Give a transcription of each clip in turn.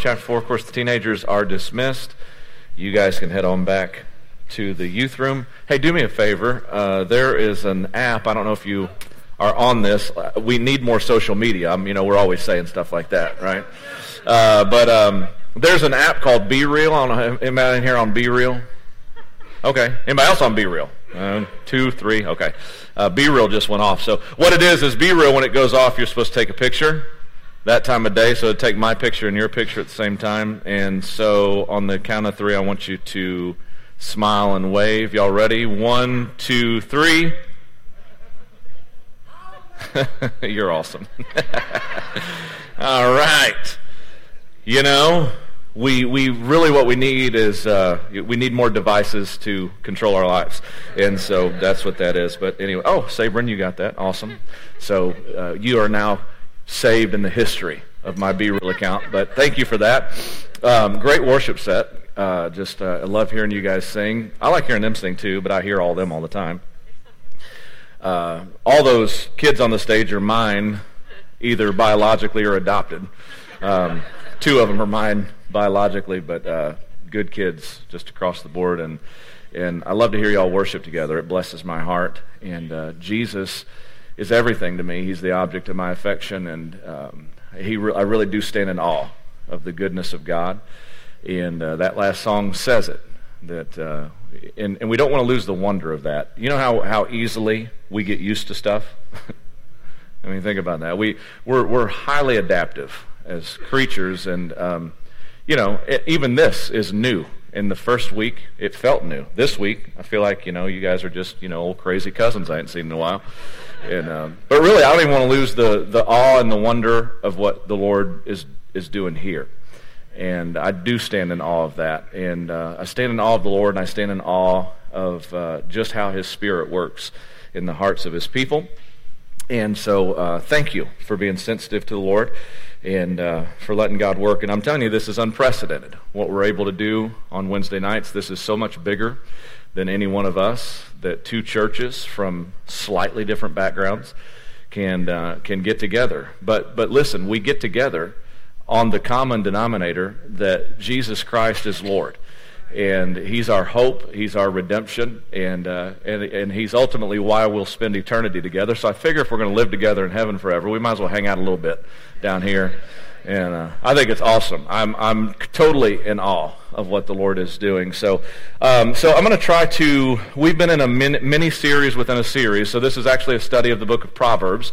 Chapter 4. Of course, the teenagers are dismissed. You guys can head on back to the youth room. Hey, do me a favor. Uh, there is an app. I don't know if you are on this. Uh, we need more social media. I'm, you know, we're always saying stuff like that, right? Uh, but um, there's an app called BeReal. I don't know. Anybody in here on BeReal? Okay. Anybody else on BeReal? Uh, two, three. Okay. Uh, BeReal just went off. So what it is is BeReal. When it goes off, you're supposed to take a picture that time of day. So take my picture and your picture at the same time. And so on the count of three, I want you to smile and wave. Y'all ready? One, two, three. You're awesome. All right. You know, we we really what we need is uh, we need more devices to control our lives, and so that's what that is. But anyway, oh, Sabrin, you got that? Awesome. So uh, you are now saved in the history of my BeReal account. But thank you for that. Um, great worship set. Uh, just uh, I love hearing you guys sing. I like hearing them sing too, but I hear all them all the time. Uh, all those kids on the stage are mine, either biologically or adopted. Um, two of them are mine biologically, but uh, good kids just across the board. And and I love to hear y'all worship together. It blesses my heart. And uh, Jesus is everything to me. He's the object of my affection, and um, he re- I really do stand in awe of the goodness of God. And uh, that last song says it. That uh, and, and we don't want to lose the wonder of that. You know how, how easily we get used to stuff? I mean, think about that. We, we're, we're highly adaptive as creatures, and, um, you know, it, even this is new. In the first week, it felt new. This week, I feel like, you know, you guys are just, you know, old crazy cousins I hadn't seen in a while. And, um, but really, I don't even want to lose the, the awe and the wonder of what the Lord is, is doing here. And I do stand in awe of that. And uh, I stand in awe of the Lord, and I stand in awe of uh, just how His Spirit works in the hearts of His people. And so, uh, thank you for being sensitive to the Lord and uh, for letting God work. And I'm telling you, this is unprecedented. What we're able to do on Wednesday nights, this is so much bigger than any one of us that two churches from slightly different backgrounds can uh, can get together. But but listen, we get together on the common denominator that Jesus Christ is Lord. And he's our hope, he's our redemption, and, uh, and, and he's ultimately why we'll spend eternity together. So I figure if we're going to live together in heaven forever, we might as well hang out a little bit down here. And uh, I think it's awesome. I'm, I'm totally in awe of what the Lord is doing. So, um, so I'm going to try to. We've been in a mini series within a series. So this is actually a study of the book of Proverbs.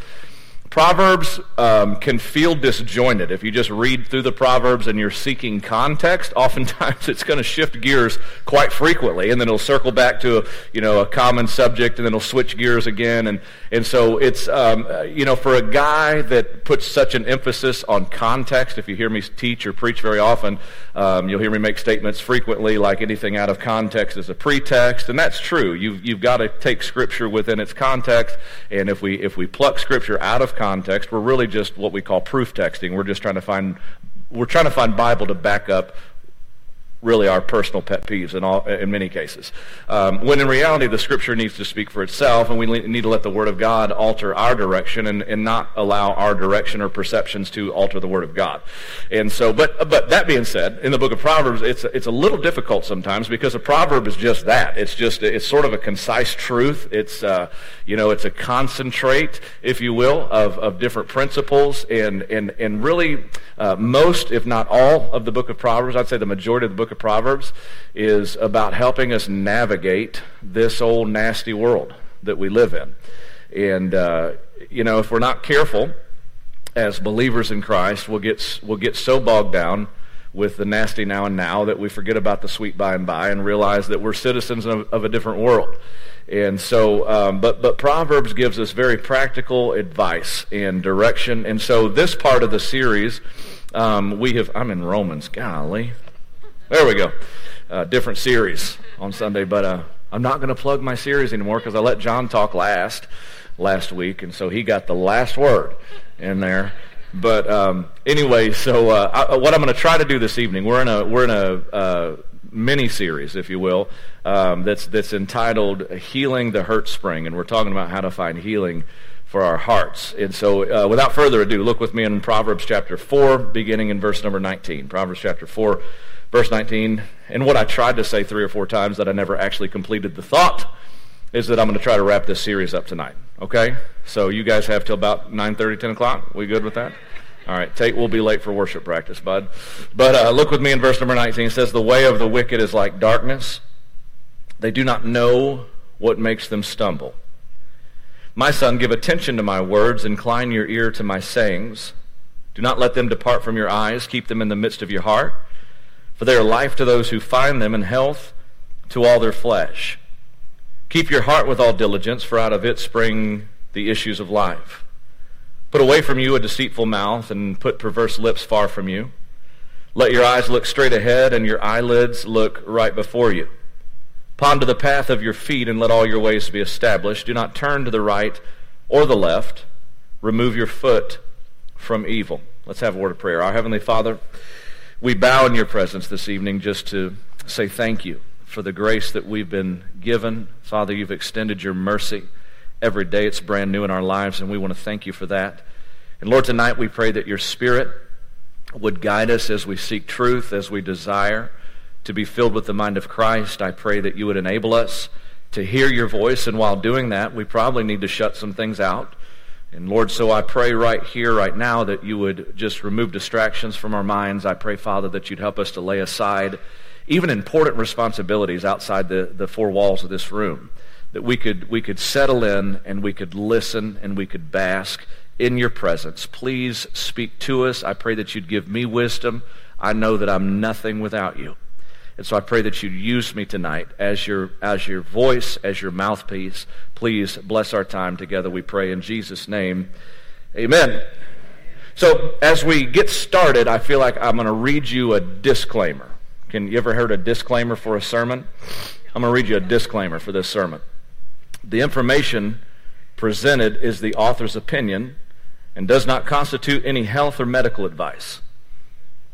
Proverbs um, can feel disjointed. If you just read through the Proverbs and you're seeking context, oftentimes it's going to shift gears quite frequently, and then it'll circle back to a, you know a common subject, and then it'll switch gears again. And and so it's um, you know for a guy that puts such an emphasis on context. If you hear me teach or preach very often, um, you'll hear me make statements frequently like anything out of context is a pretext, and that's true. You've you've got to take Scripture within its context, and if we if we pluck Scripture out of context. We're really just what we call proof texting. We're just trying to find we're trying to find Bible to back up really our personal pet peeves in, all, in many cases. Um, when in reality, the Scripture needs to speak for itself, and we need to let the Word of God alter our direction and, and not allow our direction or perceptions to alter the Word of God. And so, but, but that being said, in the book of Proverbs, it's, it's a little difficult sometimes because a proverb is just that. It's just, it's sort of a concise truth. It's, uh, you know, it's a concentrate, if you will, of, of different principles and, and, and really uh, most, if not all, of the book of Proverbs, I'd say the majority of the book of Proverbs, is about helping us navigate this old nasty world that we live in. And, uh, you know, if we're not careful as believers in Christ, we'll get, we'll get so bogged down with the nasty now and now that we forget about the sweet by and by and realize that we're citizens of, of a different world. And so, um, but, but Proverbs gives us very practical advice and direction. And so this part of the series um, we have, I'm in Romans, golly. There we go. Uh, different series on Sunday, but uh, I'm not going to plug my series anymore because I let John talk last last week, and so he got the last word in there. But um, anyway, so uh, I, what I'm going to try to do this evening, we're in a we're in a uh, mini series, if you will, um, that's that's entitled "Healing the Hurt Spring," and we're talking about how to find healing for our hearts. And so, uh, without further ado, look with me in Proverbs chapter 4, beginning in verse number 19. Proverbs chapter 4, verse 19. And what I tried to say three or four times that I never actually completed the thought is that I'm going to try to wrap this series up tonight. Okay? So, you guys have till about 9.30, 10 o'clock? We good with that? All right, Tate will be late for worship practice, bud. But uh, look with me in verse number 19. It says, The way of the wicked is like darkness. They do not know what makes them stumble. My son, give attention to my words, incline your ear to my sayings. Do not let them depart from your eyes, keep them in the midst of your heart, for they are life to those who find them and health to all their flesh. Keep your heart with all diligence, for out of it spring the issues of life. Put away from you a deceitful mouth, and put perverse lips far from you. Let your eyes look straight ahead, and your eyelids look right before you. Ponder the path of your feet and let all your ways be established. Do not turn to the right or the left. Remove your foot from evil. Let's have a word of prayer. Our Heavenly Father, we bow in your presence this evening just to say thank you for the grace that we've been given. Father, you've extended your mercy. Every day it's brand new in our lives, and we want to thank you for that. And Lord, tonight we pray that your Spirit would guide us as we seek truth, as we desire to be filled with the mind of Christ. I pray that you would enable us to hear your voice, and while doing that, we probably need to shut some things out. And Lord, so I pray right here, right now, that you would just remove distractions from our minds. I pray, Father, that you'd help us to lay aside even important responsibilities outside the, the four walls of this room. That we could, we could settle in and we could listen and we could bask in your presence. Please speak to us. I pray that you'd give me wisdom. I know that I'm nothing without you. And so I pray that you'd use me tonight as your, as your voice, as your mouthpiece. Please bless our time together, we pray in Jesus' name. Amen. So as we get started, I feel like I'm going to read you a disclaimer. Can you ever heard a disclaimer for a sermon? I'm going to read you a disclaimer for this sermon. The information presented is the author's opinion and does not constitute any health or medical advice.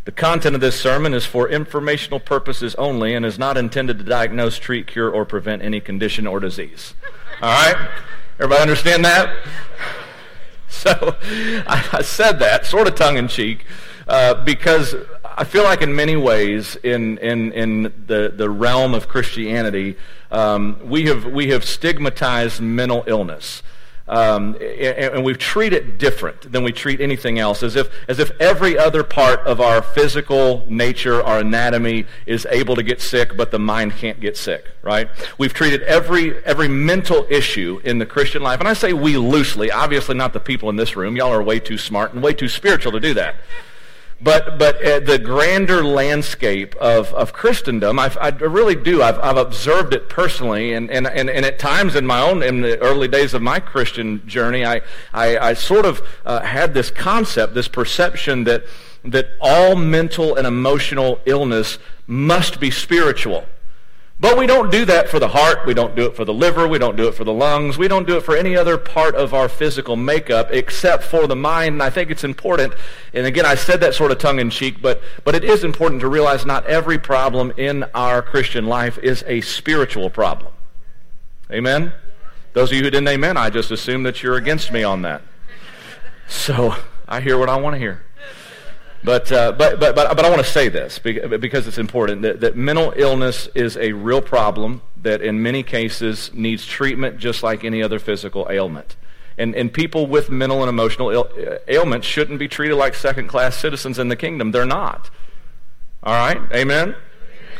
The content of this sermon is for informational purposes only and is not intended to diagnose, treat, cure, or prevent any condition or disease. All right? Everybody understand that? So I, said that sort of tongue in cheek uh, because I feel like in many ways in, in, in the, the realm of Christianity, um, we, have, we have stigmatized mental illness. Um, and, we treat it different than we treat anything else, as if, as if every other part of our physical nature, our anatomy, is able to get sick, but the mind can't get sick, right? We've treated every, every mental issue in the Christian life, and I say we loosely, obviously not the people in this room. Y'all are way too smart and way too spiritual to do that. But, but uh, the grander landscape of, of Christendom, I, I really do. I've, I've observed it personally. And, and, and, and, at times in my own, in the early days of my Christian journey, I, I, I sort of uh, had this concept, this perception that, that all mental and emotional illness must be spiritual. But we don't do that for the heart. We don't do it for the liver. We don't do it for the lungs. We don't do it for any other part of our physical makeup except for the mind. And I think it's important. And again, I said that sort of tongue in cheek, but, but it is important to realize not every problem in our Christian life is a spiritual problem. Amen? Those of you who didn't amen, I just assume that you're against me on that. So I hear what I want to hear. But, uh, but, but, but, I want to say this because it's important that, that mental illness is a real problem that in many cases needs treatment just like any other physical ailment. And, and people with mental and emotional Ail- ailments shouldn't be treated like second class citizens in the kingdom. They're not. All right? Amen?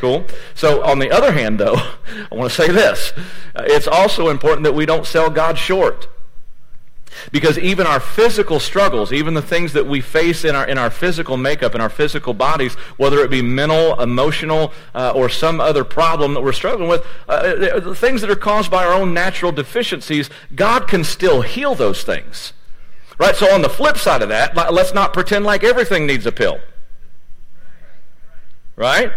Cool. So, on the other hand, though, I want to say this. It's also important that we don't sell God short. Because even our physical struggles, even the things that we face in our, in our physical makeup, in our physical bodies, whether it be mental, emotional, uh, or some other problem that we're struggling with, uh, the things that are caused by our own natural deficiencies, God can still heal those things. Right? So on the flip side of that, let's not pretend like everything needs a pill. Right?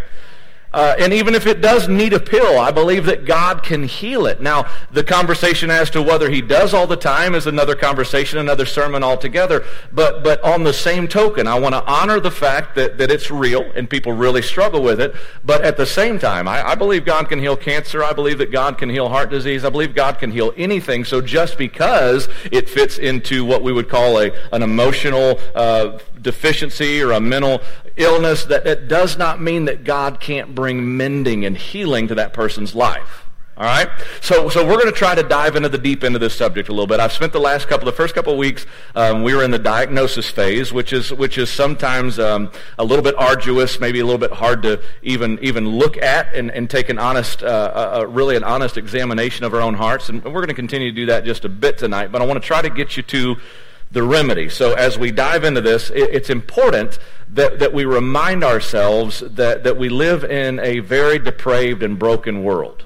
Uh, and even if it does need a pill, I believe that God can heal it. Now, the conversation as to whether he does all the time is another conversation, another sermon altogether. But, but on the same token, I want to honor the fact that, that it's real and people really struggle with it. But at the same time, I, I believe God can heal cancer. I believe that God can heal heart disease. I believe God can heal anything. So just because it fits into what we would call a, an emotional uh, deficiency or a mental illness, that, that does not mean that God can't bring mending and healing to that person's life. All right? So, so we're going to try to dive into the deep end of this subject a little bit. I've spent the last couple, the first couple of weeks, um, we were in the diagnosis phase, which is, which is sometimes um, a little bit arduous, maybe a little bit hard to even, even look at and, and take an honest, uh, uh, really an honest examination of our own hearts. And we're going to continue to do that just a bit tonight, but I want to try to get you to the remedy. So as we dive into this, it, it's important that, that we remind ourselves that, that we live in a very depraved and broken world.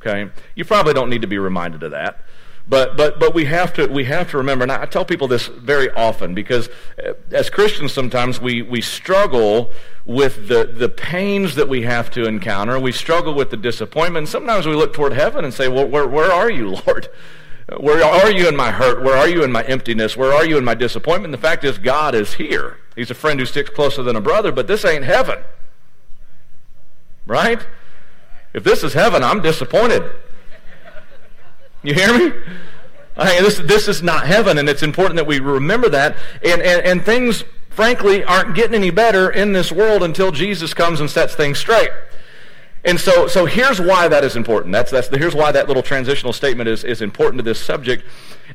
Okay? You probably don't need to be reminded of that. But, but, but we, have to, we have to remember, and I tell people this very often because uh, as Christians sometimes we, we struggle with the, the pains that we have to encounter. We struggle with the disappointment. Sometimes we look toward heaven and say, well, where, where are you, Lord? Where are you in my hurt? Where are you in my emptiness? Where are you in my disappointment? The fact is, God is here. He's a friend who sticks closer than a brother, but this ain't heaven. Right? If this is heaven, I'm disappointed. You hear me? I mean, this, this is not heaven, and it's important that we remember that. And, and, and things, frankly, aren't getting any better in this world until Jesus comes and sets things straight. And so, so here's why that is important. That's, that's the, here's why that little transitional statement is, is important to this subject.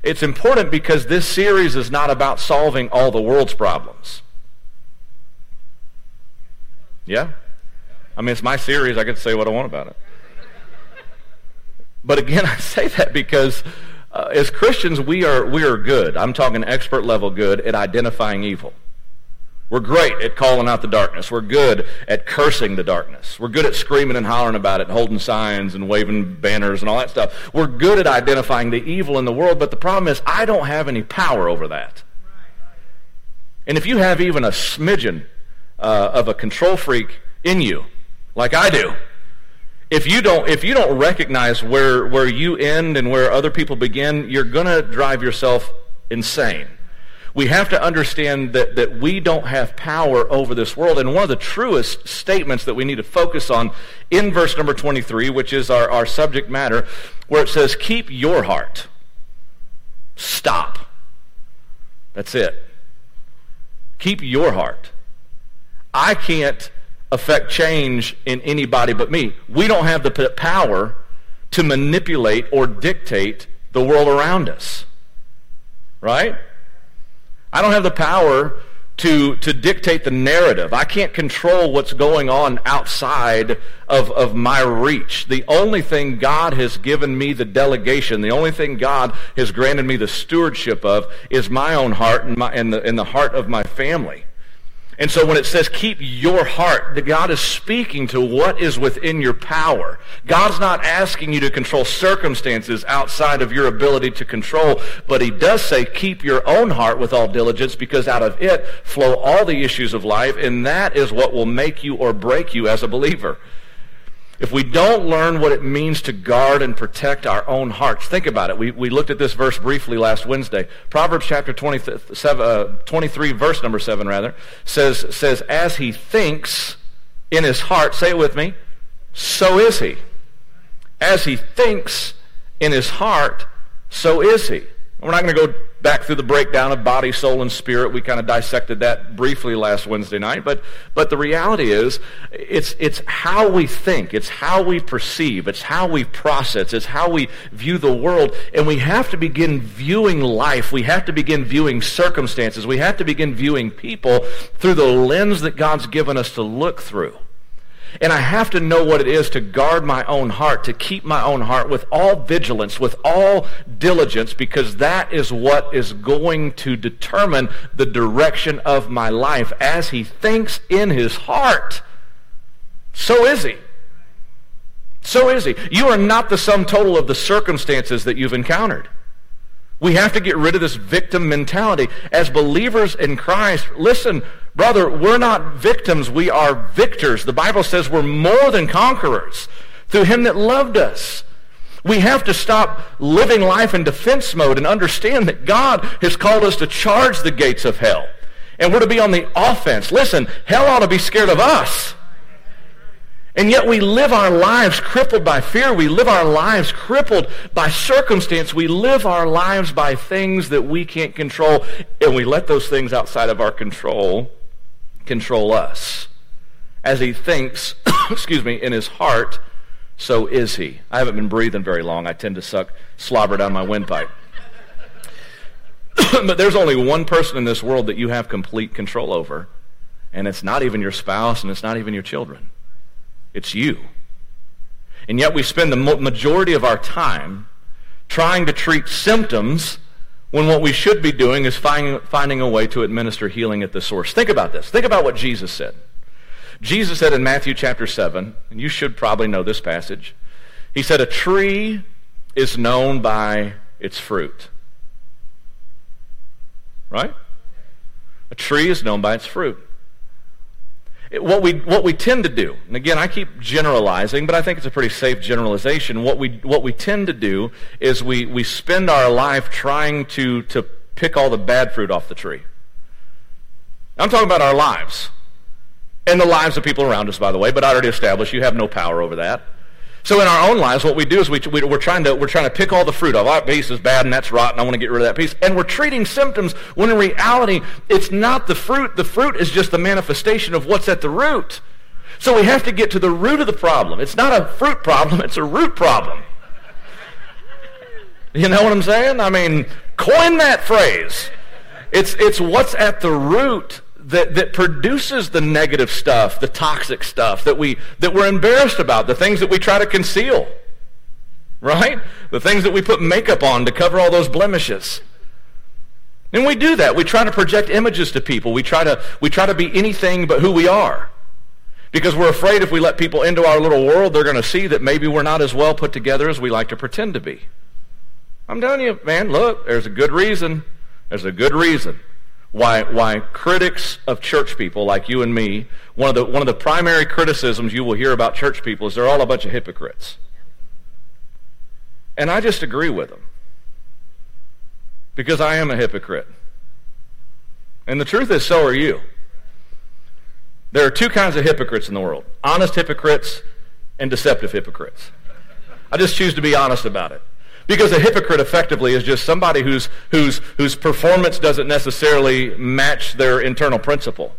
It's important because this series is not about solving all the world's problems. Yeah? I mean, it's my series. I get to say what I want about it. But again, I say that because uh, as Christians, we are, we are good. I'm talking expert level good at identifying evil. We're great at calling out the darkness. We're good at cursing the darkness. We're good at screaming and hollering about it, holding signs and waving banners and all that stuff. We're good at identifying the evil in the world, but the problem is I don't have any power over that. And if you have even a smidgen uh, of a control freak in you, like I do, if you don't if you don't recognize where where you end and where other people begin, you're going to drive yourself insane we have to understand that, that we don't have power over this world. And one of the truest statements that we need to focus on in verse number 23, which is our, our subject matter, where it says, Keep your heart. Stop. That's it. Keep your heart. I can't affect change in anybody but me. We don't have the power to manipulate or dictate the world around us. Right? I don't have the power to, to dictate the narrative. I can't control what's going on outside of, of my reach. The only thing God has given me the delegation, the only thing God has granted me the stewardship of is my own heart and, my, and, the, and the heart of my family. And so when it says keep your heart, that God is speaking to what is within your power. God's not asking you to control circumstances outside of your ability to control, but he does say keep your own heart with all diligence because out of it flow all the issues of life, and that is what will make you or break you as a believer. If we don't learn what it means to guard and protect our own hearts, think about it. We, we looked at this verse briefly last Wednesday. Proverbs chapter 27, uh, 23, verse number 7, rather, says, says, As he thinks in his heart, say it with me, so is he. As he thinks in his heart, so is he. We're not going to go back through the breakdown of body, soul, and spirit. We kind of dissected that briefly last Wednesday night. But, but the reality is, it's, it's how we think. It's how we perceive. It's how we process. It's how we view the world. And we have to begin viewing life. We have to begin viewing circumstances. We have to begin viewing people through the lens that God's given us to look through. And I have to know what it is to guard my own heart, to keep my own heart with all vigilance, with all diligence, because that is what is going to determine the direction of my life. As he thinks in his heart, so is he. So is he. You are not the sum total of the circumstances that you've encountered. We have to get rid of this victim mentality. As believers in Christ, listen, Brother, we're not victims, we are victors. The Bible says we're more than conquerors through him that loved us. We have to stop living life in defense mode and understand that God has called us to charge the gates of hell. And we're to be on the offense. Listen, hell ought to be scared of us. And yet we live our lives crippled by fear. We live our lives crippled by circumstance. We live our lives by things that we can't control. And we let those things outside of our control control us. As he thinks, excuse me, in his heart, so is he. I haven't been breathing very long. I tend to suck slobber down my windpipe. but there's only one person in this world that you have complete control over, and it's not even your spouse and it's not even your children. It's you. And yet we spend the majority of our time trying to treat symptoms when what we should be doing is finding, finding a way to administer healing at the source. Think about this. Think about what Jesus said. Jesus said in Matthew chapter 7, and you should probably know this passage, he said, A tree is known by its fruit. Right? A tree is known by its fruit what we, what we tend to do, and again, I keep generalizing, but I think it's a pretty safe generalization. What we, what we tend to do is we, we spend our life trying to, to pick all the bad fruit off the tree. I'm talking about our lives. And the lives of people around us, by the way, but I already established you have no power over that. So in our own lives, what we do is we, we, are trying to, we're trying to pick all the fruit off. That oh, piece is bad and that's rotten. I want to get rid of that piece. And we're treating symptoms when in reality, it's not the fruit. The fruit is just the manifestation of what's at the root. So we have to get to the root of the problem. It's not a fruit problem. It's a root problem. You know what I'm saying? I mean, coin that phrase. It's, it's what's at the root that, that produces the negative stuff, the toxic stuff that, we, that we're embarrassed about, the things that we try to conceal, right? The things that we put makeup on to cover all those blemishes. And we do that. We try to project images to people. We try to, we try to be anything but who we are. Because we're afraid if we let people into our little world, they're going to see that maybe we're not as well put together as we like to pretend to be. I'm telling you, man, look, there's a good reason. There's a good reason why, why critics of church people like you and me, one of, the, one of the primary criticisms you will hear about church people is they're all a bunch of hypocrites. And I just agree with them. Because I am a hypocrite. And the truth is, so are you. There are two kinds of hypocrites in the world honest hypocrites and deceptive hypocrites. I just choose to be honest about it. Because a hypocrite effectively is just somebody whose, whose, whose performance doesn't necessarily match their internal principle.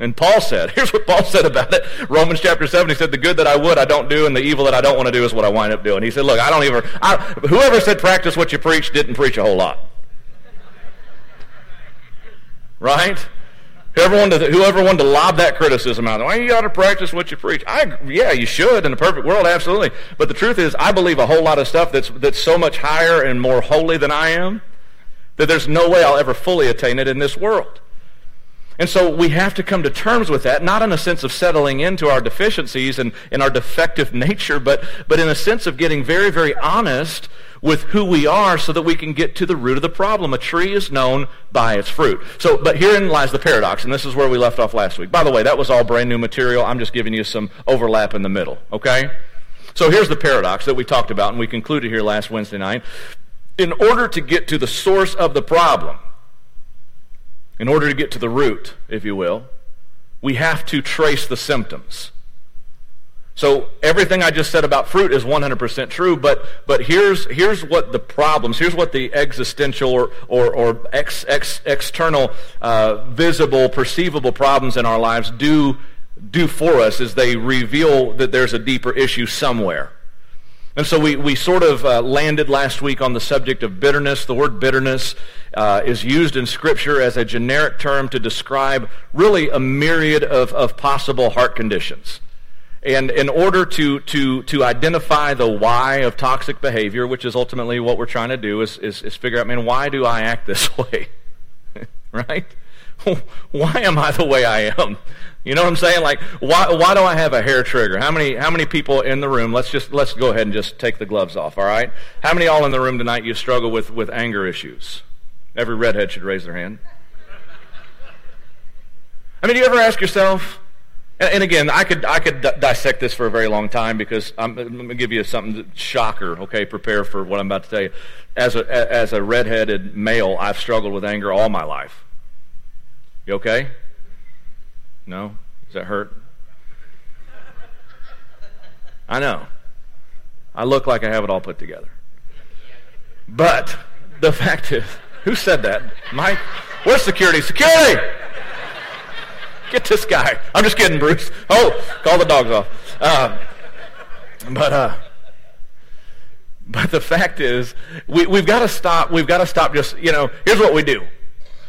And Paul said, here's what Paul said about it. Romans chapter 7, he said, the good that I would, I don't do, and the evil that I don't want to do is what I wind up doing. He said, look, I don't even, I, whoever said practice what you preach didn't preach a whole lot. Right? Wanted, to, whoever wanted to lob that criticism out, well, you ought to practice what you preach. I, yeah, you should in a perfect world, absolutely. But the truth is, I believe a whole lot of stuff that's, that's so much higher and more holy than I am that there's no way I'll ever fully attain it in this world. And so we have to come to terms with that, not in a sense of settling into our deficiencies and, and our defective nature, but, but in a sense of getting very, very honest with who we are so that we can get to the root of the problem. A tree is known by its fruit. So, but herein lies the paradox, and this is where we left off last week. By the way, that was all brand new material. I'm just giving you some overlap in the middle, okay? So here's the paradox that we talked about, and we concluded here last Wednesday night. In order to get to the source of the problem, in order to get to the root, if you will, we have to trace the symptoms. So everything I just said about fruit is 100% true, but, but here's, here's what the problems, here's what the existential or, or, or ex, ex, external, uh, visible, perceivable problems in our lives do, do for us is they reveal that there's a deeper issue somewhere. And so we, we sort of uh, landed last week on the subject of bitterness. The word bitterness uh, is used in Scripture as a generic term to describe really a myriad of, of possible heart conditions. And in order to, to, to identify the why of toxic behavior, which is ultimately what we're trying to do, is, is, is figure out, man, why do I act this way? right? why am I the way I am? You know what I'm saying? Like, why, why do I have a hair trigger? How many, how many people in the room, let's just, let's go ahead and just take the gloves off, all right? How many all in the room tonight you struggle with, with anger issues? Every redhead should raise their hand. I mean, do you ever ask yourself, and, and again, I could, I could dissect this for a very long time because I'm, I'm going to give you something, shocker, okay? Prepare for what I'm about to tell you. As a, as a redheaded male, I've struggled with anger all my life. You okay? No? Does that hurt? I know. I look like I have it all put together. But the fact is, who said that? Mike? Where's security? Security! Get this guy. I'm just kidding, Bruce. Oh, call the dogs off. Uh, but uh, but the fact is, we, we've got to stop. We've got to stop. Just you know, here's what we do.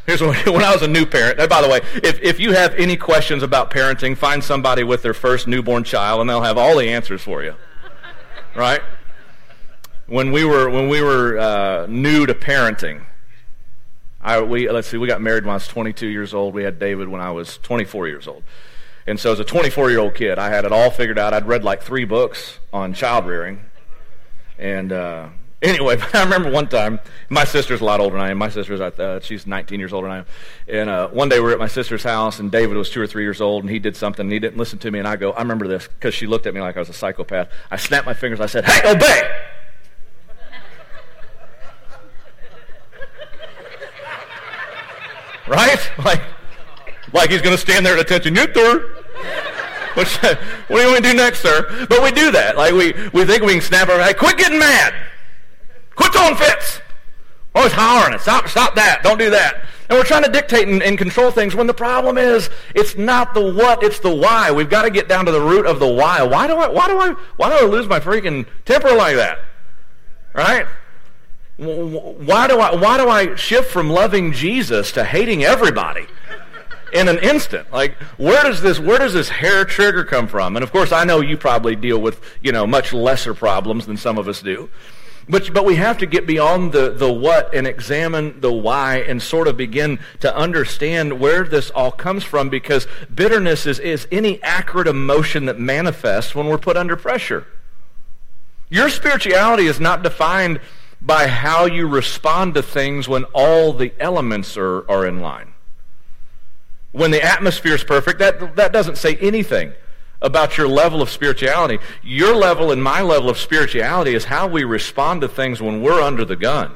Here's what, when I was a new parent. And by the way, if, if you have any questions about parenting, find somebody with their first newborn child, and they'll have all the answers for you. Right? When we were when we were uh, new to parenting, I, we, let's see, we got married when I was 22 years old. We had David when I was 24 years old. And so as a 24-year-old kid, I had it all figured out. I'd read like three books on child rearing. And uh, anyway, I remember one time, my sister's a lot older than I am. My sister's, uh, she's 19 years older than I am. And uh, one day we were at my sister's house, and David was two or three years old, and he did something, and he didn't listen to me. And I go, I remember this, because she looked at me like I was a psychopath. I snapped my fingers. I said, hey, obey! Right? Like, like he's going to stand there at attention. You, sir. what do you to do next, sir? But we do that. Like we, we think we can snap our hey, quit getting mad. Quit throwing fits. Always hollering. Stop, stop that. Don't do that. And we're trying to dictate and, and, control things when the problem is it's not the what, it's the why. We've got to get down to the root of the why. Why do I why do I why do I lose my freaking temper like that? Right? Why do I, why do I shift from loving Jesus to hating everybody? in an instant. Like, where does this where does this hair trigger come from? And of course, I know you probably deal with you know much lesser problems than some of us do. But, but we have to get beyond the, the what and examine the why and sort of begin to understand where this all comes from because bitterness is, is any acrid emotion that manifests when we're put under pressure. Your spirituality is not defined by how you respond to things when all the elements are, are in line. When the atmosphere is perfect, that, that doesn't say anything about your level of spirituality. Your level and my level of spirituality is how we respond to things when we're under the gun.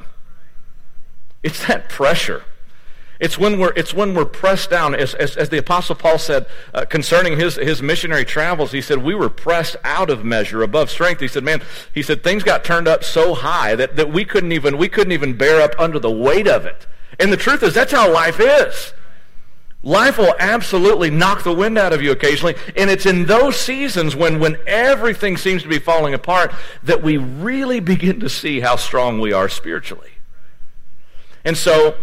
It's that pressure. It's when we're, it's when we're pressed down. As, as, as the Apostle Paul said uh, concerning his, his missionary travels, he said, we were pressed out of measure, above strength. He said, man, he said, things got turned up so high that, that we, couldn't even, we couldn't even bear up under the weight of it. And the truth is, that's how life is. Life will absolutely knock the wind out of you occasionally. And it's in those seasons when, when everything seems to be falling apart that we really begin to see how strong we are spiritually. And so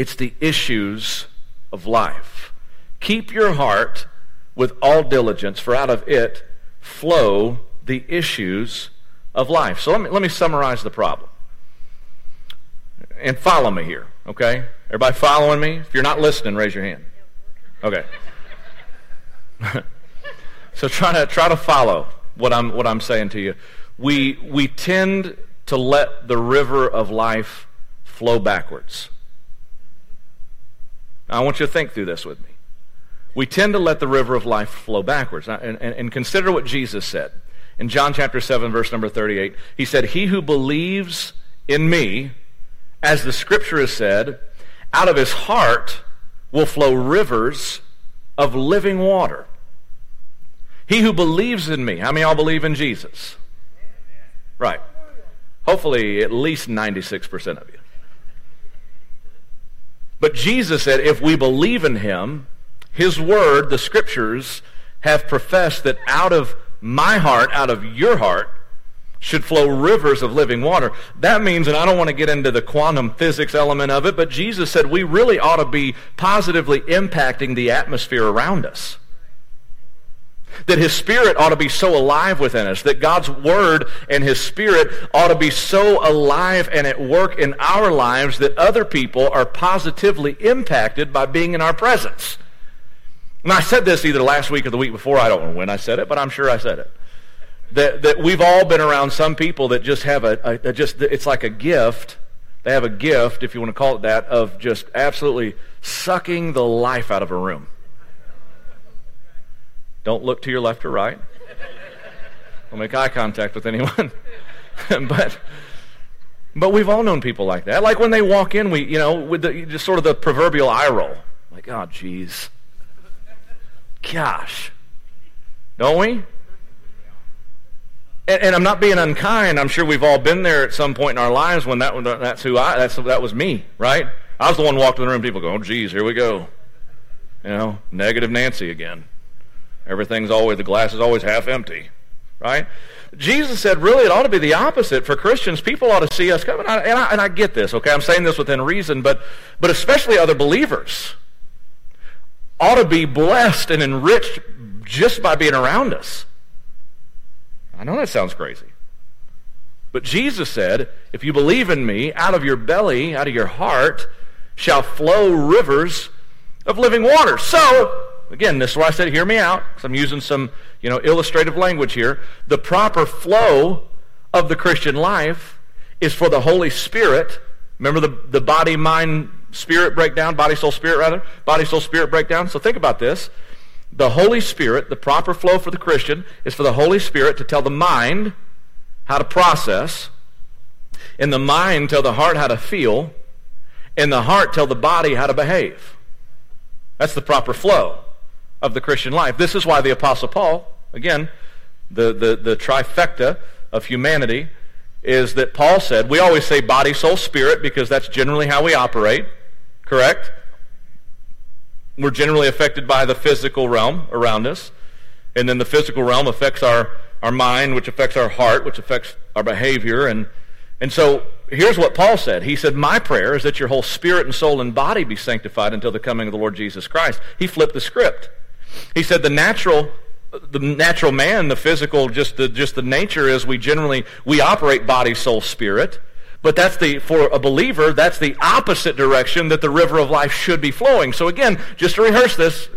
it's the issues of life. Keep your heart with all diligence, for out of it flow the issues of life. So let me, let me summarize the problem. And follow me here, okay? Everybody following me? If you're not listening, raise your hand. Okay. so try to try to follow what I'm what I'm saying to you. We we tend to let the river of life flow backwards. I want you to think through this with me. We tend to let the river of life flow backwards. And, and, and consider what Jesus said. In John chapter 7, verse number 38, he said, He who believes in me, as the scripture has said, out of his heart will flow rivers of living water. He who believes in me, how many y'all believe in Jesus? Right. Hopefully, at least 96% of you. But Jesus said, if we believe in him, his word, the scriptures, have professed that out of my heart, out of your heart, should flow rivers of living water. That means, and I don't want to get into the quantum physics element of it, but Jesus said we really ought to be positively impacting the atmosphere around us. That His Spirit ought to be so alive within us. That God's Word and His Spirit ought to be so alive and at work in our lives that other people are positively impacted by being in our presence. And I said this either last week or the week before. I don't know when I said it, but I'm sure I said it. That, that we've all been around some people that just have a, a, just, it's like a gift. They have a gift, if you want to call it that, of just absolutely sucking the life out of a room. Don't look to your left or right. Don't make eye contact with anyone. but but we've all known people like that. Like when they walk in, we you know with the just sort of the proverbial eye roll. Like, oh, jeez, gosh, don't we? And, and, I'm not being unkind. I'm sure we've all been there at some point in our lives when that that's who I that's that was me, right? I was the one walked in the room. People go, oh, geez, here we go. You know, negative Nancy again. Everything's always the glass is always half empty, right? Jesus said, really, it ought to be the opposite for Christians. People ought to see us coming. And I, and I get this, okay? I'm saying this within reason, but but especially other believers ought to be blessed and enriched just by being around us. I know that sounds crazy. But Jesus said, if you believe in me, out of your belly, out of your heart, shall flow rivers of living water. So, again, this is why I said, hear me out, because I'm using some, you know, illustrative language here. The proper flow of the Christian life is for the Holy Spirit. Remember the, the body, mind, spirit breakdown, body, soul, spirit, rather? Body, soul, spirit breakdown. So think about this. The Holy Spirit, the proper flow for the Christian, is for the Holy Spirit to tell the mind how to process, and the mind tell the heart how to feel, and the heart tell the body how to behave. That's the proper flow of the Christian life. This is why the Apostle Paul, again, the, the, the trifecta of humanity, is that Paul said, we always say body, soul, spirit because that's generally how we operate, correct? we're generally affected by the physical realm around us. And then the physical realm affects our, our mind, which affects our heart, which affects our behavior. And, and so here's what Paul said. He said, My prayer is that your whole spirit and soul and body be sanctified until the coming of the Lord Jesus Christ. He flipped the script. He said, The natural the natural man, the physical, just the, just the nature is we generally, we operate body, soul, spirit. But that's the, for a believer, that's the opposite direction that the river of life should be flowing. So again, just to rehearse this,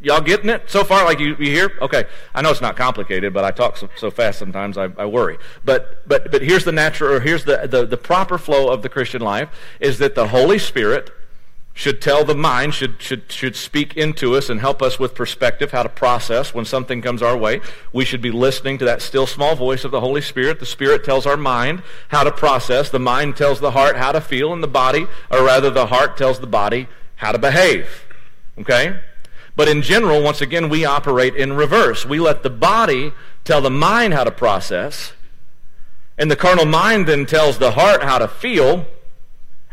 y'all getting it so far? Like you, you hear? Okay. I know it's not complicated, but I talk so, so fast sometimes I, I, worry. But, but, but here's the natural, or here's the, the, the proper flow of the Christian life is that the Holy Spirit should tell the mind, should, should, should speak into us and help us with perspective, how to process when something comes our way. We should be listening to that still small voice of the Holy Spirit. The Spirit tells our mind how to process. The mind tells the heart how to feel, and the body, or rather the heart tells the body how to behave. Okay? But in general, once again, we operate in reverse. We let the body tell the mind how to process, and the carnal mind then tells the heart how to feel,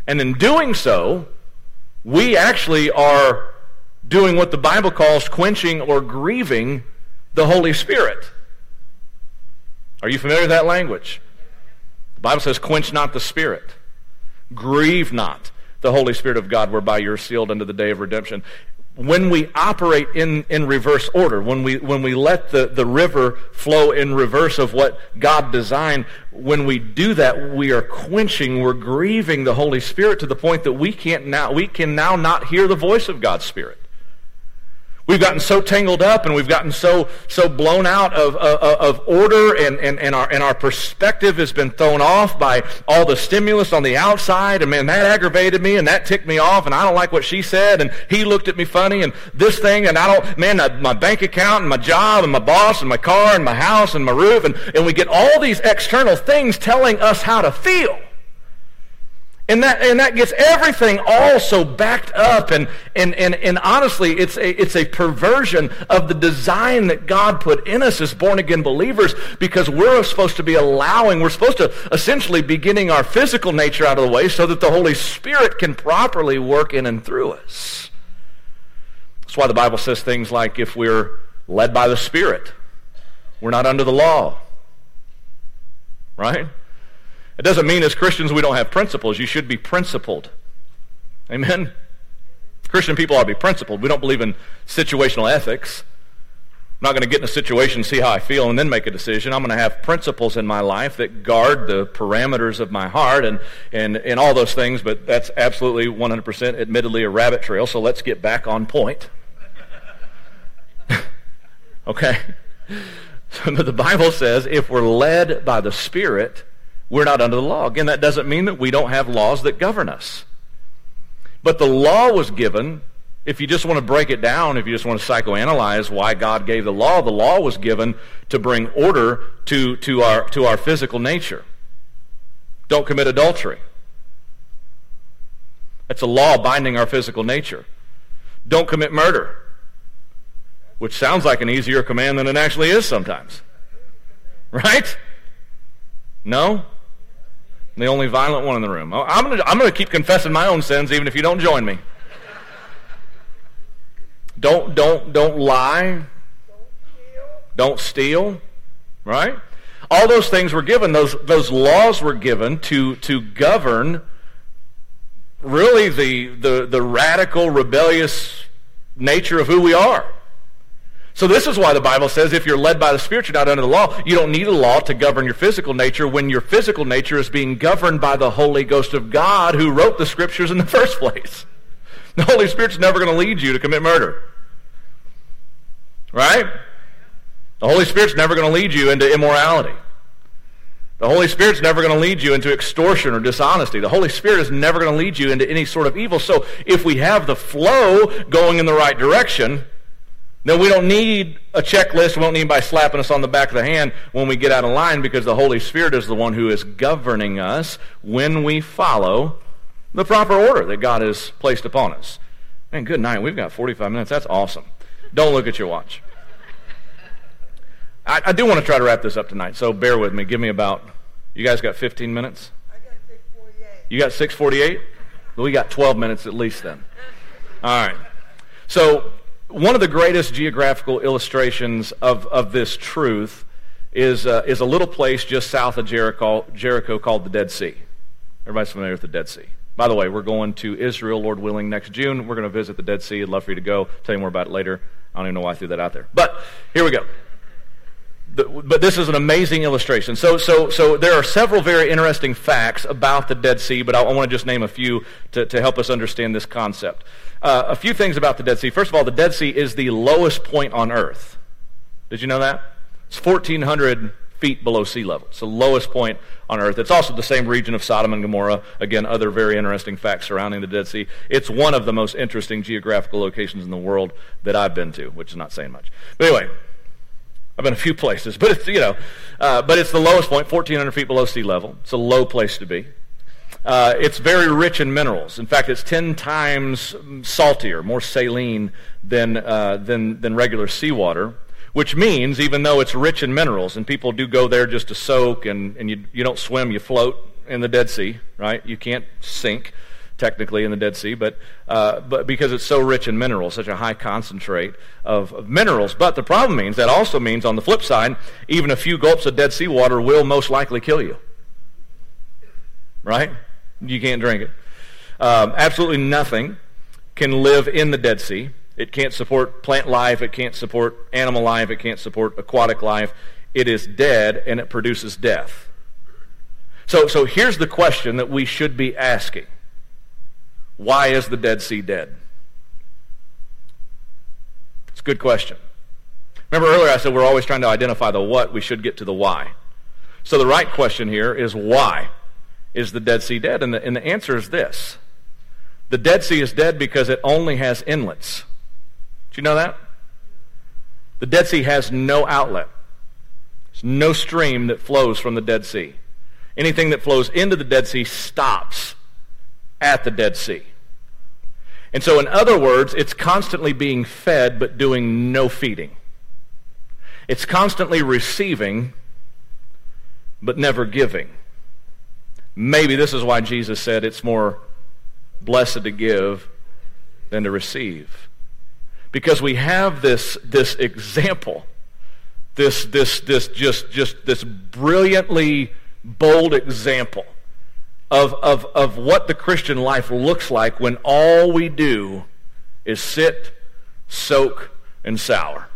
and in doing so, we actually are doing what the Bible calls quenching or grieving the Holy Spirit. Are you familiar with that language? The Bible says, quench not the Spirit. Grieve not the Holy Spirit of God, whereby you're sealed unto the day of redemption when we operate in, in reverse order, when we, when we let the, the river flow in reverse of what God designed, when we do that, we are quenching, we're grieving the Holy Spirit to the point that we can't now, we can now not hear the voice of God's Spirit. We've gotten so tangled up and we've gotten so, so blown out of, of, of order and, and, and, our, and our perspective has been thrown off by all the stimulus on the outside. And man, that aggravated me and that ticked me off and I don't like what she said and he looked at me funny and this thing and I don't, man, my bank account and my job and my boss and my car and my house and my roof and, and we get all these external things telling us how to feel. And that, and that gets everything all so backed up. And, and, and, and honestly, it's a, it's a perversion of the design that God put in us as born again believers because we're supposed to be allowing, we're supposed to essentially be getting our physical nature out of the way so that the Holy Spirit can properly work in and through us. That's why the Bible says things like if we're led by the Spirit, we're not under the law. Right? It doesn't mean as Christians we don't have principles. You should be principled. Amen? Christian people ought to be principled. We don't believe in situational ethics. I'm not going to get in a situation, see how I feel, and then make a decision. I'm going to have principles in my life that guard the parameters of my heart and, and, and all those things, but that's absolutely 100% admittedly a rabbit trail, so let's get back on point. okay? So the Bible says if we're led by the Spirit, we're not under the law. Again, that doesn't mean that we don't have laws that govern us. But the law was given If you just want to break it down, if you just want to psychoanalyze why God gave the law, the law was given to bring order to, to, our, to our physical nature. Don't commit adultery. That's a law binding our physical nature. Don't commit murder, which sounds like an easier command than it actually is sometimes. Right? No? The only violent one in the room. I'm going to I'm to keep confessing my own sins even if you don't join me. Don't, don't, don't lie. Don't steal. Right? All those things were given. Those, those laws were given to, to govern really the, the, the radical, rebellious nature of who we are. So this is why the Bible says if you're led by the Spirit, you're not under the law. You don't need a law to govern your physical nature when your physical nature is being governed by the Holy Ghost of God who wrote the Scriptures in the first place. The Holy Spirit's never going to lead you to commit murder. Right? The Holy Spirit's never going to lead you into immorality. The Holy Spirit's never going to lead you into extortion or dishonesty. The Holy Spirit is never going to lead you into any sort of evil. So if we have the flow going in the right direction, then we don't need a checklist. We don't need anybody slapping us on the back of the hand when we get out of line because the Holy Spirit is the one who is governing us when we follow the proper order that God has placed upon us. And good night. We've got 45 minutes. That's awesome. Don't look at your watch. I, I do want to try to wrap this up tonight, so bear with me. Give me about, you guys got 15 minutes? I got 648. You got 648? Well, we got 12 minutes at least then. All right. So one of the greatest geographical illustrations of, of this truth is, uh, is a little place just south of Jericho, Jericho called the Dead Sea. Everybody's familiar with the Dead Sea. By the way, we're going to Israel, Lord willing, next June. We're going to visit the Dead Sea. I'd love for you to go. Tell you more about it later. I don't even know why I threw that out there. But here we go. But this is an amazing illustration. So, so, so there are several very interesting facts about the Dead Sea, but I, I want to just name a few to, to help us understand this concept. Uh, a few things about the Dead Sea. First of all, the Dead Sea is the lowest point on earth. Did you know that? It's 1,400 feet below sea level. It's the lowest point on earth. It's also the same region of Sodom and Gomorrah. Again, other very interesting facts surrounding the Dead Sea. It's one of the most interesting geographical locations in the world that I've been to, which is not saying much. But anyway, I've been a few places, but it's you know, uh, but it's the lowest point, 1,400 feet below sea level. It's a low place to be. Uh, it's very rich in minerals. In fact, it's 10 times saltier, more saline than, uh, than, than regular seawater, which means even though it's rich in minerals, and people do go there just to soak, and, and you, you don't swim, you float in the Dead Sea, right? You can't sink technically in the Dead Sea, but, uh, but because it's so rich in minerals, such a high concentrate of, of, minerals. But the problem means, that also means on the flip side, even a few gulps of Dead Sea water will most likely kill you. Right? You can't drink it. Um, absolutely nothing can live in the Dead Sea. It can't support plant life. It can't support animal life. It can't support aquatic life. It is dead and it produces death. So, so here's the question that we should be asking Why is the Dead Sea dead? It's a good question. Remember earlier I said we're always trying to identify the what, we should get to the why. So the right question here is why? is the Dead Sea dead? And the, and the answer is this The Dead Sea is dead because it only has inlets. Do you know that? The Dead Sea has no outlet. There's no stream that flows from the Dead Sea. Anything that flows into the Dead Sea stops at the Dead Sea. And so, in other words, it's constantly being fed but doing no feeding. It's constantly receiving but never giving. Maybe this is why Jesus said it's more blessed to give than to receive. Because we have this, this example, this, this, this just, just this brilliantly bold example of, of, of what the Christian life looks like when all we do is sit, soak, and sour.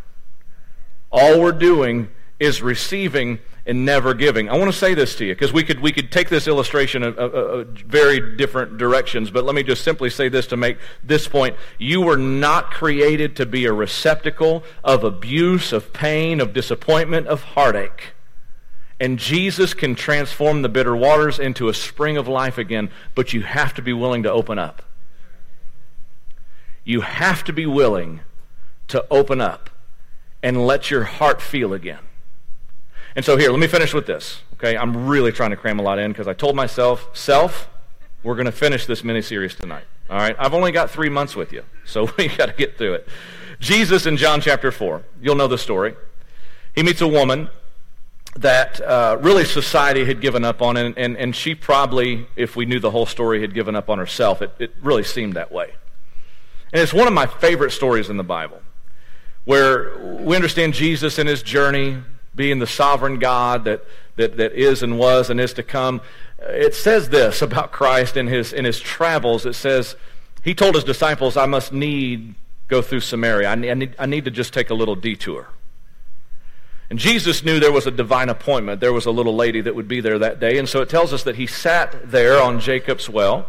All we're doing is receiving and never giving. I want to say this to you because we could, we could take this illustration of, of, very different directions, but let me just simply say this to make this point. You were not created to be a receptacle of abuse, of pain, of disappointment, of heartache. And Jesus can transform the bitter waters into a spring of life again, but you have to be willing to open up. you have to be willing to open up and let your heart feel again. And so here, let me finish with this. Okay, I'm really trying to cram a lot in because I told myself, self, we're going to finish this mini series tonight. All right, I've only got three months with you, so we got to get through it. Jesus in John chapter 4, you'll know the story. He meets a woman that uh, really society had given up on, and, and, and she probably, if we knew the whole story, had given up on herself. It, it really seemed that way. And it's one of my favorite stories in the Bible, where we understand Jesus and his journey, being the sovereign God that, that, that is and was and is to come. It says this about Christ in his, in his travels. It says, he told his disciples, I must need go through Samaria. I need, I need, I need to just take a little detour. And Jesus knew there was a divine appointment. There was a little lady that would be there that day. And so it tells us that he sat there on Jacob's well.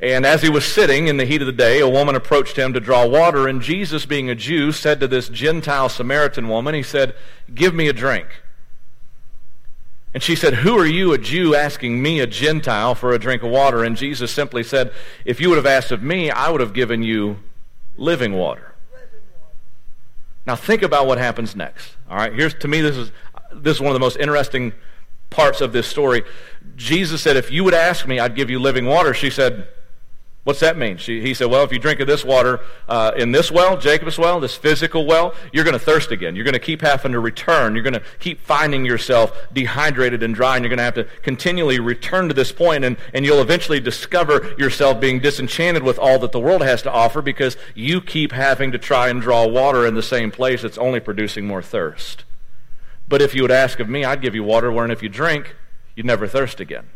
And as he was sitting in the heat of the day, a woman approached him to draw water. And Jesus, being a Jew, said to this Gentile Samaritan woman, He said, Give me a drink. And she said, Who are you, a Jew, asking me, a Gentile, for a drink of water? And Jesus simply said, If you would have asked of me, I would have given you living water. Now think about what happens next. All right, here's to me this is this is one of the most interesting parts of this story. Jesus said, "If you would ask me, I'd give you living water." She said, What's that mean? She, he said, Well, if you drink of this water uh, in this well, Jacob's well, this physical well, you're going to thirst again. You're going to keep having to return. You're going to keep finding yourself dehydrated and dry, and you're going to have to continually return to this point, and, and you'll eventually discover yourself being disenchanted with all that the world has to offer because you keep having to try and draw water in the same place that's only producing more thirst. But if you would ask of me, I'd give you water wherein if you drink, you'd never thirst again.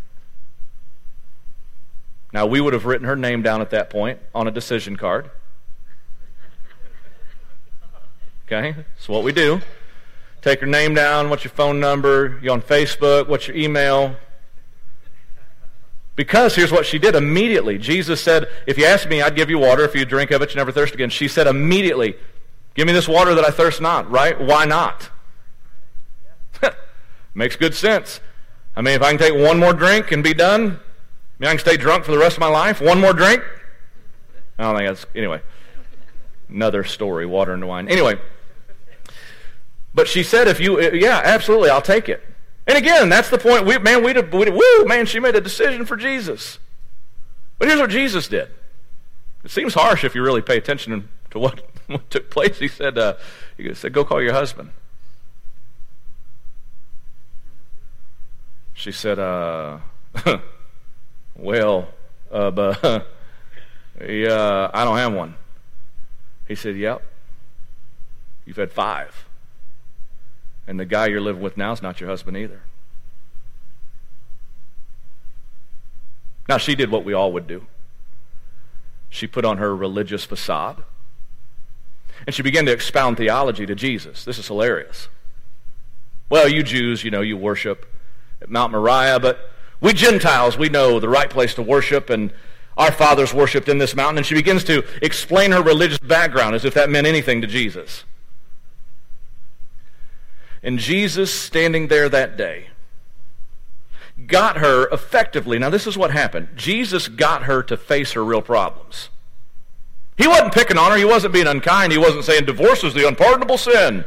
Now, we would have written her name down at that point on a decision card. Okay? That's what we do. Take her name down, what's your phone number, you on Facebook, what's your email. Because here's what she did immediately. Jesus said, If you ask me, I'd give you water. If you drink of it, you never thirst again. She said immediately, Give me this water that I thirst not, right? Why not? Makes good sense. I mean, if I can take one more drink and be done, I mean, I can stay drunk for the rest of my life. One more drink? I don't think that's, anyway. Another story, water and wine. Anyway. But she said, if you, yeah, absolutely, I'll take it. And again, that's the point. We, man, we, we, woo, man, she made a decision for Jesus. But here's what Jesus did. It seems harsh if you really pay attention to what, what took place. He said, uh, he said, go call your husband. She said, uh, Well, uh, but yeah, I don't have one. He said, Yep. You've had five. And the guy you're living with now is not your husband either. Now, she did what we all would do. She put on her religious facade. And she began to expound theology to Jesus. This is hilarious. Well, you Jews, you know, you worship at Mount Moriah, but we Gentiles, we know the right place to worship, and our fathers worshipped in this mountain. And she begins to explain her religious background as if that meant anything to Jesus. And Jesus, standing there that day, got her effectively. Now, this is what happened Jesus got her to face her real problems. He wasn't picking on her, he wasn't being unkind, he wasn't saying divorce is the unpardonable sin.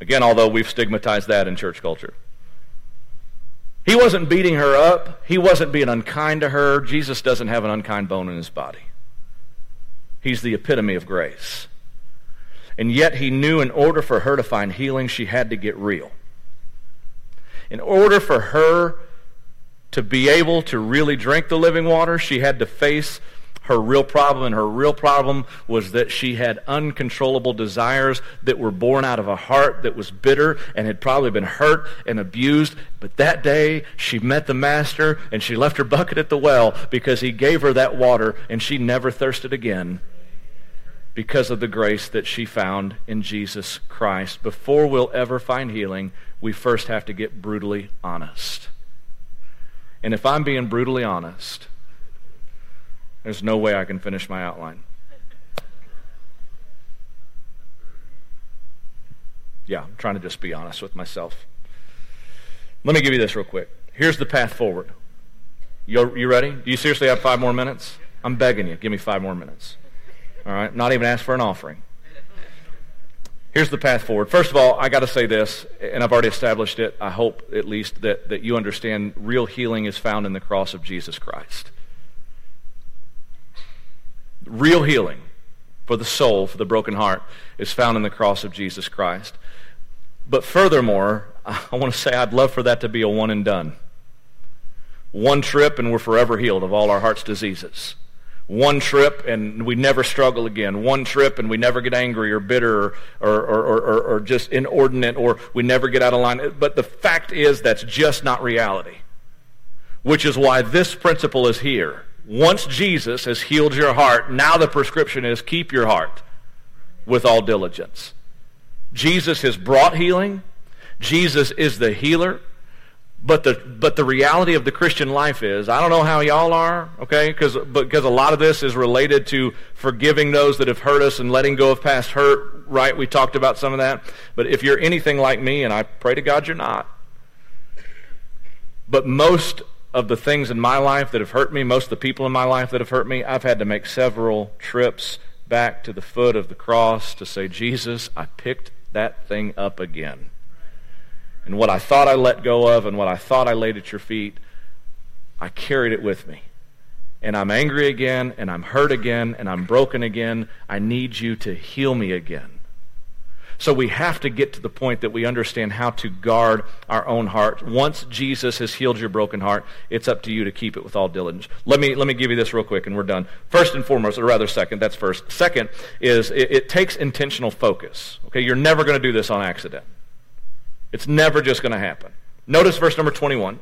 Again, although we've stigmatized that in church culture. He wasn't beating her up. He wasn't being unkind to her. Jesus doesn't have an unkind bone in his body. He's the epitome of grace. And yet he knew in order for her to find healing, she had to get real. In order for her to be able to really drink the living water, she had to face her real problem, and her real problem was that she had uncontrollable desires that were born out of a heart that was bitter and had probably been hurt and abused. But that day, she met the Master and she left her bucket at the well because he gave her that water and she never thirsted again because of the grace that she found in Jesus Christ. Before we'll ever find healing, we first have to get brutally honest. And if I'm being brutally honest, there's no way I can finish my outline. Yeah, I'm trying to just be honest with myself. Let me give you this real quick. Here's the path forward. You, you ready? Do you seriously have five more minutes? I'm begging you. Give me five more minutes. All right? Not even ask for an offering. Here's the path forward. First of all, I got to say this, and I've already established it. I hope at least that, that you understand real healing is found in the cross of Jesus Christ. Real healing for the soul, for the broken heart, is found in the cross of Jesus Christ. But furthermore, I want to say I'd love for that to be a one and done. One trip, and we're forever healed of all our heart's diseases one trip and we never struggle again. One trip and we never get angry or bitter or, or, or, or, or just inordinate or we never get out of line. But the fact is that's just not reality. Which is why this principle is here. Once Jesus has healed your heart, now the prescription is keep your heart with all diligence. Jesus has brought healing. Jesus is the healer. But the, but the reality of the Christian life is, I don't know how y'all are, okay, because because a lot of this is related to forgiving those that have hurt us and letting go of past hurt, right? We talked about some of that. But if you're anything like me, and I pray to God you're not, but most of the things in my life that have hurt me, most of the people in my life that have hurt me, I've had to make several trips back to the foot of the cross to say, Jesus, I picked that thing up again and what I thought I let go of and what I thought I laid at your feet, I carried it with me. And I'm angry again, and I'm hurt again, and I'm broken again. I need you to heal me again. So we have to get to the point that we understand how to guard our own heart. Once Jesus has healed your broken heart, it's up to you to keep it with all diligence. Let me, let me give you this real quick, and we're done. First and foremost, or rather second, that's first. Second is it, it takes intentional focus. Okay, you're never going to do this on accident. It's never just going to happen. Notice verse number 21.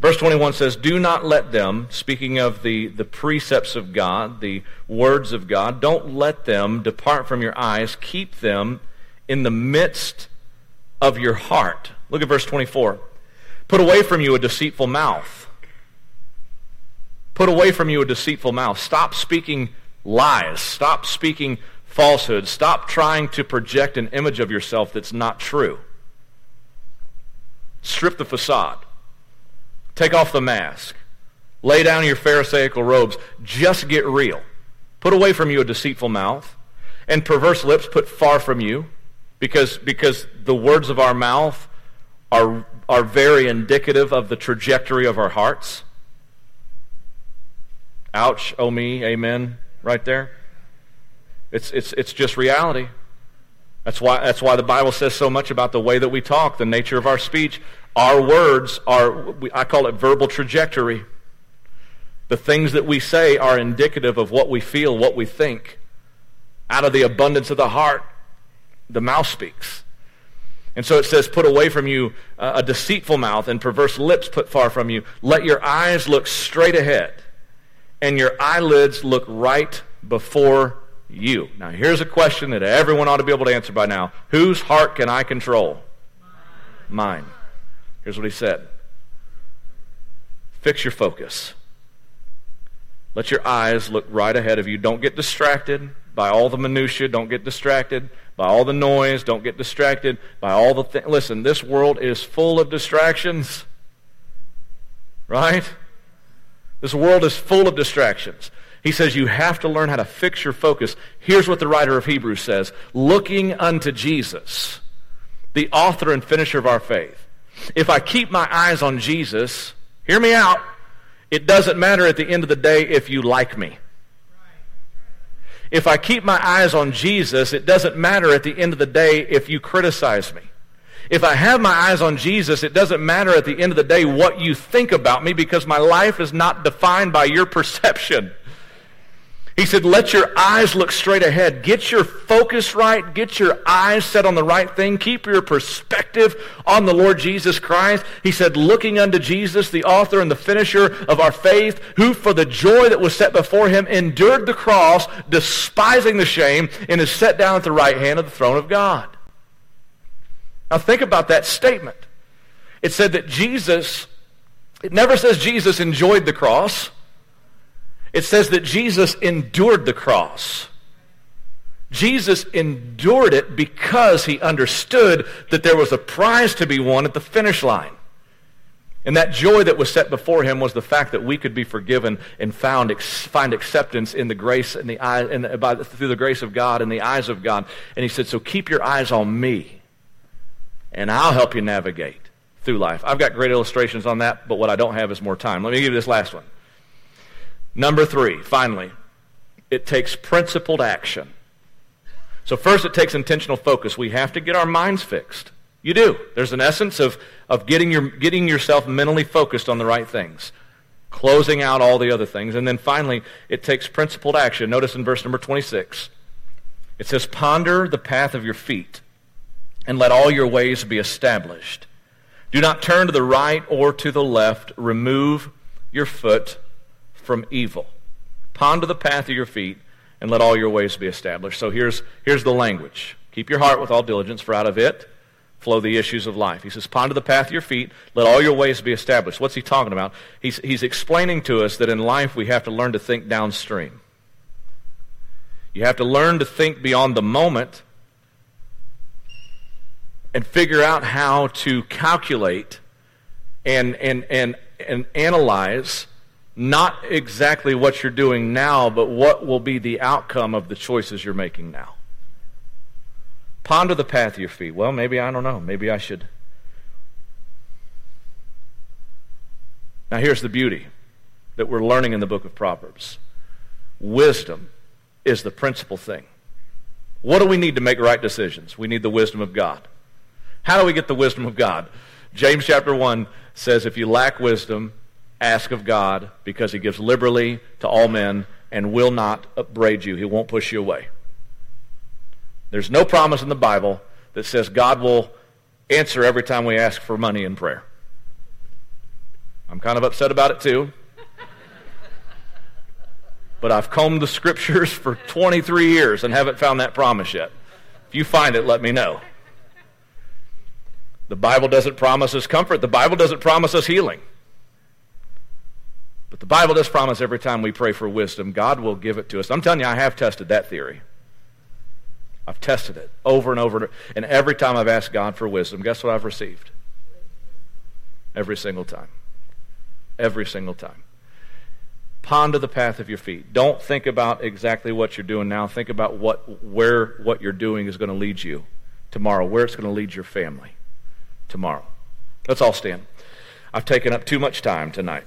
Verse 21 says, Do not let them, speaking of the, the precepts of God, the words of God, don't let them depart from your eyes. Keep them in the midst of your heart. Look at verse 24. Put away from you a deceitful mouth. Put away from you a deceitful mouth. Stop speaking lies. Stop speaking falsehood. Stop trying to project an image of yourself that's not true. Strip the facade. Take off the mask. Lay down your Pharisaical robes. Just get real. Put away from you a deceitful mouth and perverse lips put far from you because, because the words of our mouth are, are very indicative of the trajectory of our hearts. Ouch, oh me, amen, right there. It's, it's, it's just reality. That's why, that's why the Bible says so much about the way that we talk, the nature of our speech. Our words are, I call it verbal trajectory. The things that we say are indicative of what we feel, what we think. Out of the abundance of the heart, the mouth speaks. And so it says, Put away from you uh, a deceitful mouth and perverse lips put far from you. Let your eyes look straight ahead, and your eyelids look right before you. Now, here's a question that everyone ought to be able to answer by now Whose heart can I control? Mine. Here's what he said Fix your focus. Let your eyes look right ahead of you. Don't get distracted by all the minutiae. Don't get distracted by all the noise. Don't get distracted by all the things. Listen, this world is full of distractions. Right? This world is full of distractions. He says you have to learn how to fix your focus. Here's what the writer of Hebrews says looking unto Jesus, the author and finisher of our faith. If I keep my eyes on Jesus, hear me out, it doesn't matter at the end of the day if you like me. If I keep my eyes on Jesus, it doesn't matter at the end of the day if you criticize me. If I have my eyes on Jesus, it doesn't matter at the end of the day what you think about me because my life is not defined by your perception. He said, let your eyes look straight ahead. Get your focus right. Get your eyes set on the right thing. Keep your perspective on the Lord Jesus Christ. He said, looking unto Jesus, the author and the finisher of our faith, who for the joy that was set before him endured the cross, despising the shame, and is set down at the right hand of the throne of God. Now think about that statement. It said that Jesus, it never says Jesus enjoyed the cross. It says that Jesus endured the cross. Jesus endured it because he understood that there was a prize to be won at the finish line. And that joy that was set before him was the fact that we could be forgiven and found find acceptance in the grace and the eye, and by, through the grace of God and the eyes of God. And he said, "So keep your eyes on me, and I'll help you navigate through life." I've got great illustrations on that, but what I don't have is more time. Let me give you this last one. Number three, finally, it takes principled action. So first, it takes intentional focus. We have to get our minds fixed. You do. There's an essence of, of getting, your, getting yourself mentally focused on the right things, closing out all the other things. And then finally, it takes principled action. Notice in verse number 26, it says, Ponder the path of your feet, and let all your ways be established. Do not turn to the right or to the left. Remove your foot from evil. Ponder the path of your feet, and let all your ways be established. So here's, here's the language. Keep your heart with all diligence, for out of it flow the issues of life. He says, Ponder the path of your feet, let all your ways be established. What's he talking about? He's, he's explaining to us that in life we have to learn to think downstream. You have to learn to think beyond the moment and figure out how to calculate and, and, and, and analyze not exactly what you're doing now, but what will be the outcome of the choices you're making now. Ponder the path of your feet. Well, maybe I don't know. Maybe I should. Now, here's the beauty that we're learning in the book of Proverbs wisdom is the principal thing. What do we need to make right decisions? We need the wisdom of God. How do we get the wisdom of God? James chapter 1 says, If you lack wisdom, ask of God, because he gives liberally to all men and will not upbraid you. He won't push you away. There's no promise in the Bible that says God will answer every time we ask for money in prayer. I'm kind of upset about it too. But I've combed the scriptures for 23 years and haven't found that promise yet. If you find it, let me know. The Bible doesn't promise us comfort. The Bible doesn't promise us healing. But the Bible does promise every time we pray for wisdom, God will give it to us. I'm telling you, I have tested that theory. I've tested it over and over. And every time I've asked God for wisdom, guess what I've received? Every single time. Every single time. Ponder the path of your feet. Don't think about exactly what you're doing now. Think about what, where what you're doing is going to lead you tomorrow, where it's going to lead your family tomorrow. Let's all stand. I've taken up too much time tonight.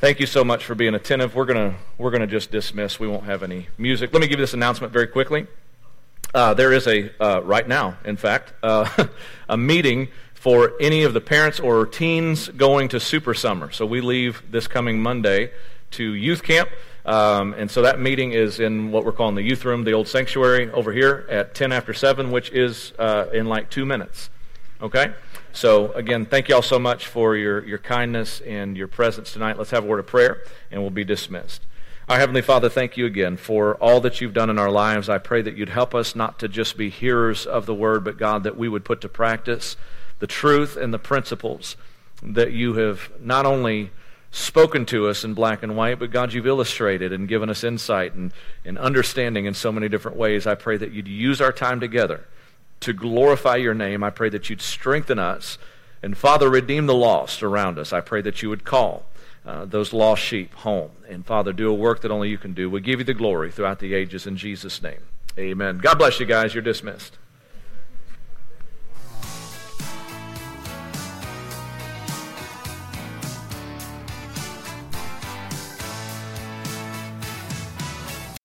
Thank you so much for being attentive. We're going to we're to just dismiss. We won't have any music. Let me give you this announcement very quickly. Uh, there is a, uh, right now, in fact, uh, a meeting for any of the parents or teens going to Super Summer. So we leave this coming Monday to youth camp. Um, and so that meeting is in what we're calling the youth room, the old sanctuary over here at 10 after 7, which is uh, in like two minutes. Okay? So, again, thank you all so much for your, your kindness and your presence tonight. Let's have a word of prayer, and we'll be dismissed. Our Heavenly Father, thank you again for all that you've done in our lives. I pray that you'd help us not to just be hearers of the word, but God, that we would put to practice the truth and the principles that you have not only spoken to us in black and white, but God, you've illustrated and given us insight and, and understanding in so many different ways. I pray that you'd use our time together to glorify your name. I pray that you'd strengthen us. And Father, redeem the lost around us. I pray that you would call uh, those lost sheep home. And Father, do a work that only you can do. We give you the glory throughout the ages in Jesus' name. Amen. God bless you guys. You're dismissed.